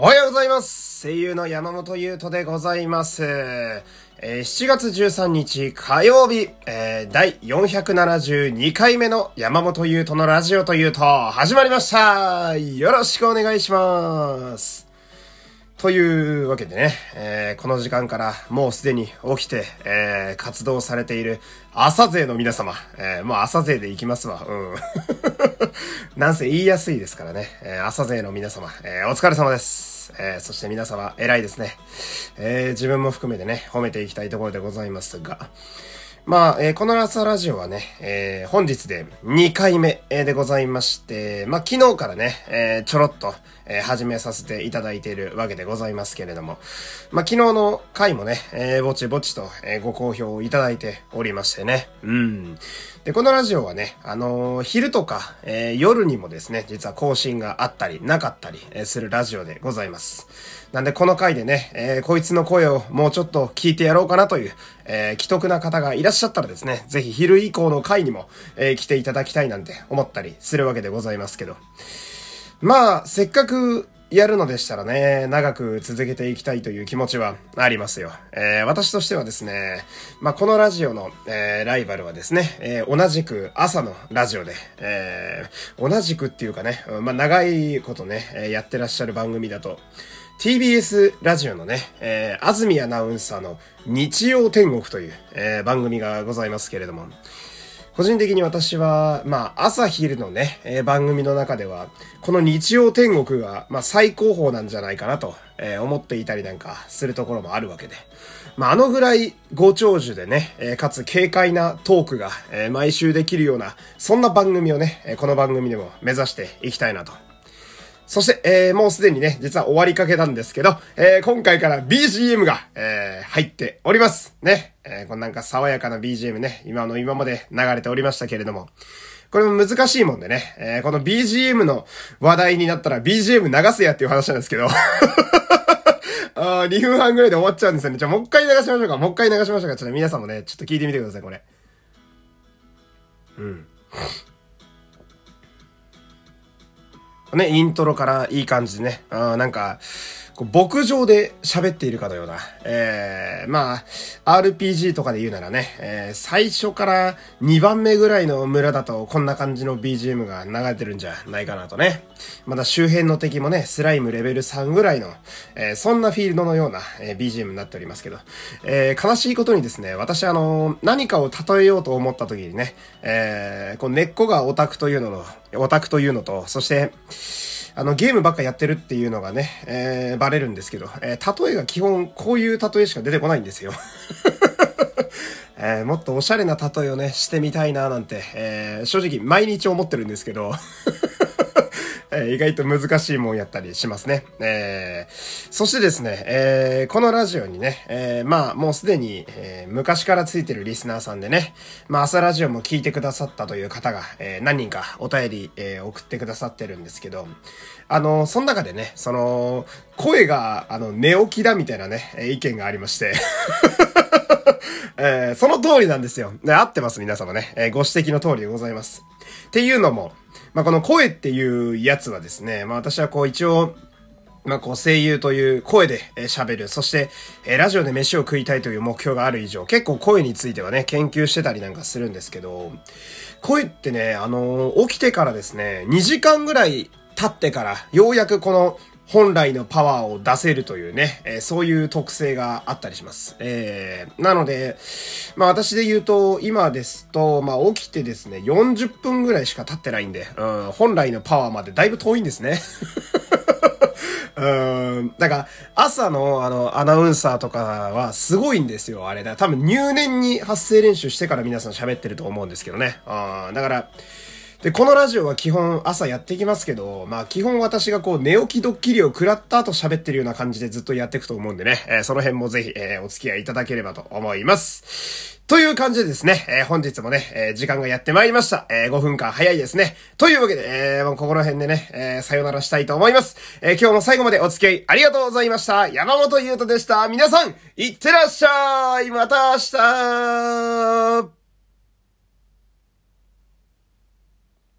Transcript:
おはようございます。声優の山本優斗でございます。えー、7月13日火曜日、えー、第472回目の山本優斗のラジオというと始まりました。よろしくお願いします。というわけでね、えー、この時間からもうすでに起きて、えー、活動されている朝勢の皆様、えー、もう朝勢で行きますわ。うん。なんせ言いやすいですからね、え、朝勢の皆様、え、お疲れ様です。え、そして皆様、偉いですね。え、自分も含めてね、褒めていきたいところでございますが、まあ、えー、この朝ラジオはね、えー、本日で2回目でございまして、まあ、昨日からね、えー、ちょろっと、え始めさせていただいているわけでございますけれども、まあ、昨日の回もね、えぼちぼちと、えご好評をいただいておりましてね、うん。で、このラジオはね、あの昼とか、え夜にもですね、実は更新があったり、なかったり、えするラジオでございます。なんで、この回でね、えこいつの声をもうちょっと聞いてやろうかなという、え既得な方がいらっしゃしゃったらですね、ぜひ昼以降の回にも、え来ていただきたいなんて思ったりするわけでございますけど。まあ、せっかくやるのでしたらね、長く続けていきたいという気持ちはありますよ。えー、私としてはですね、まあ、このラジオの、えー、ライバルはですね、えー、同じく朝のラジオで、えー、同じくっていうかね、まあ、長いことね、やってらっしゃる番組だと、TBS ラジオのね、えー、安住アナウンサーの日曜天国という、えー、番組がございますけれども、個人的に私は、まあ、朝昼のね、えー、番組の中では、この日曜天国が、まあ、最高峰なんじゃないかなと、えー、思っていたりなんかするところもあるわけで。まあ、あのぐらいご長寿でね、えー、かつ軽快なトークが、え、毎週できるような、そんな番組をね、えこの番組でも目指していきたいなとそして、えー、もうすでにね、実は終わりかけなんですけど、えー、今回から BGM が、えー、入っております。ね。えー、このなんか爽やかな BGM ね、今の今まで流れておりましたけれども、これも難しいもんでね、えー、この BGM の話題になったら BGM 流せやっていう話なんですけど、あ2分半ぐらいで終わっちゃうんですよね。じゃあもう一回流しましょうか。もう一回流しましょうか。ちょっと皆さんもね、ちょっと聞いてみてください、これ。うん。ね、イントロからいい感じでね、あなんか、こう牧場で喋っているかのような、えー、まあ、RPG とかで言うならね、えー、最初から2番目ぐらいの村だとこんな感じの BGM が流れてるんじゃないかなとね。また周辺の敵もね、スライムレベル3ぐらいの、えー、そんなフィールドのような、え、BGM になっておりますけど、え、悲しいことにですね、私あの、何かを例えようと思った時にね、えー、こう根っこがオタクというのの、オタクというのと、そして、あの、ゲームばっかやってるっていうのがね、えー、バレるんですけど、えー、例えが基本こういう例えしか出てこないんですよ。えー、もっとおしゃれな例えをね、してみたいななんて、えー、正直毎日思ってるんですけど、え、意外と難しいもんやったりしますね。えー、そしてですね、えー、このラジオにね、えー、まあ、もうすでに、え、昔からついてるリスナーさんでね、まあ、朝ラジオも聞いてくださったという方が、え、何人かお便り、え、送ってくださってるんですけど、あの、その中でね、その、声が、あの、寝起きだみたいなね、意見がありまして えー、その通りなんですよ。で、合ってます、皆様ね。えー、ご指摘の通りでございます。っていうのも、まあ、この声っていうやつはですね、まあ、私はこう一応、まあ、こう声優という声で喋る。そして、えラジオで飯を食いたいという目標がある以上、結構声についてはね、研究してたりなんかするんですけど、声ってね、あの、起きてからですね、2時間ぐらい経ってから、ようやくこの本来のパワーを出せるというね、えー、そういう特性があったりします。えー、なので、まあ私で言うと、今ですと、まあ起きてですね、40分ぐらいしか経ってないんで、うん、本来のパワーまでだいぶ遠いんですね。うん。だから、朝のあの、アナウンサーとかはすごいんですよ、あれだ。多分入念に発声練習してから皆さん喋ってると思うんですけどね。うん。だから、で、このラジオは基本朝やっていきますけど、まあ基本私がこう寝起きドッキリを食らった後喋ってるような感じでずっとやっていくと思うんでね、えー、その辺もぜひ、えー、お付き合いいただければと思います。という感じでですね、えー、本日もね、え時間がやってまいりました。え5分間早いですね。というわけで、えもうここら辺でね、えさよならしたいと思います。え今日も最後までお付き合いありがとうございました。山本優斗でした。皆さん、いってらっしゃいまた明日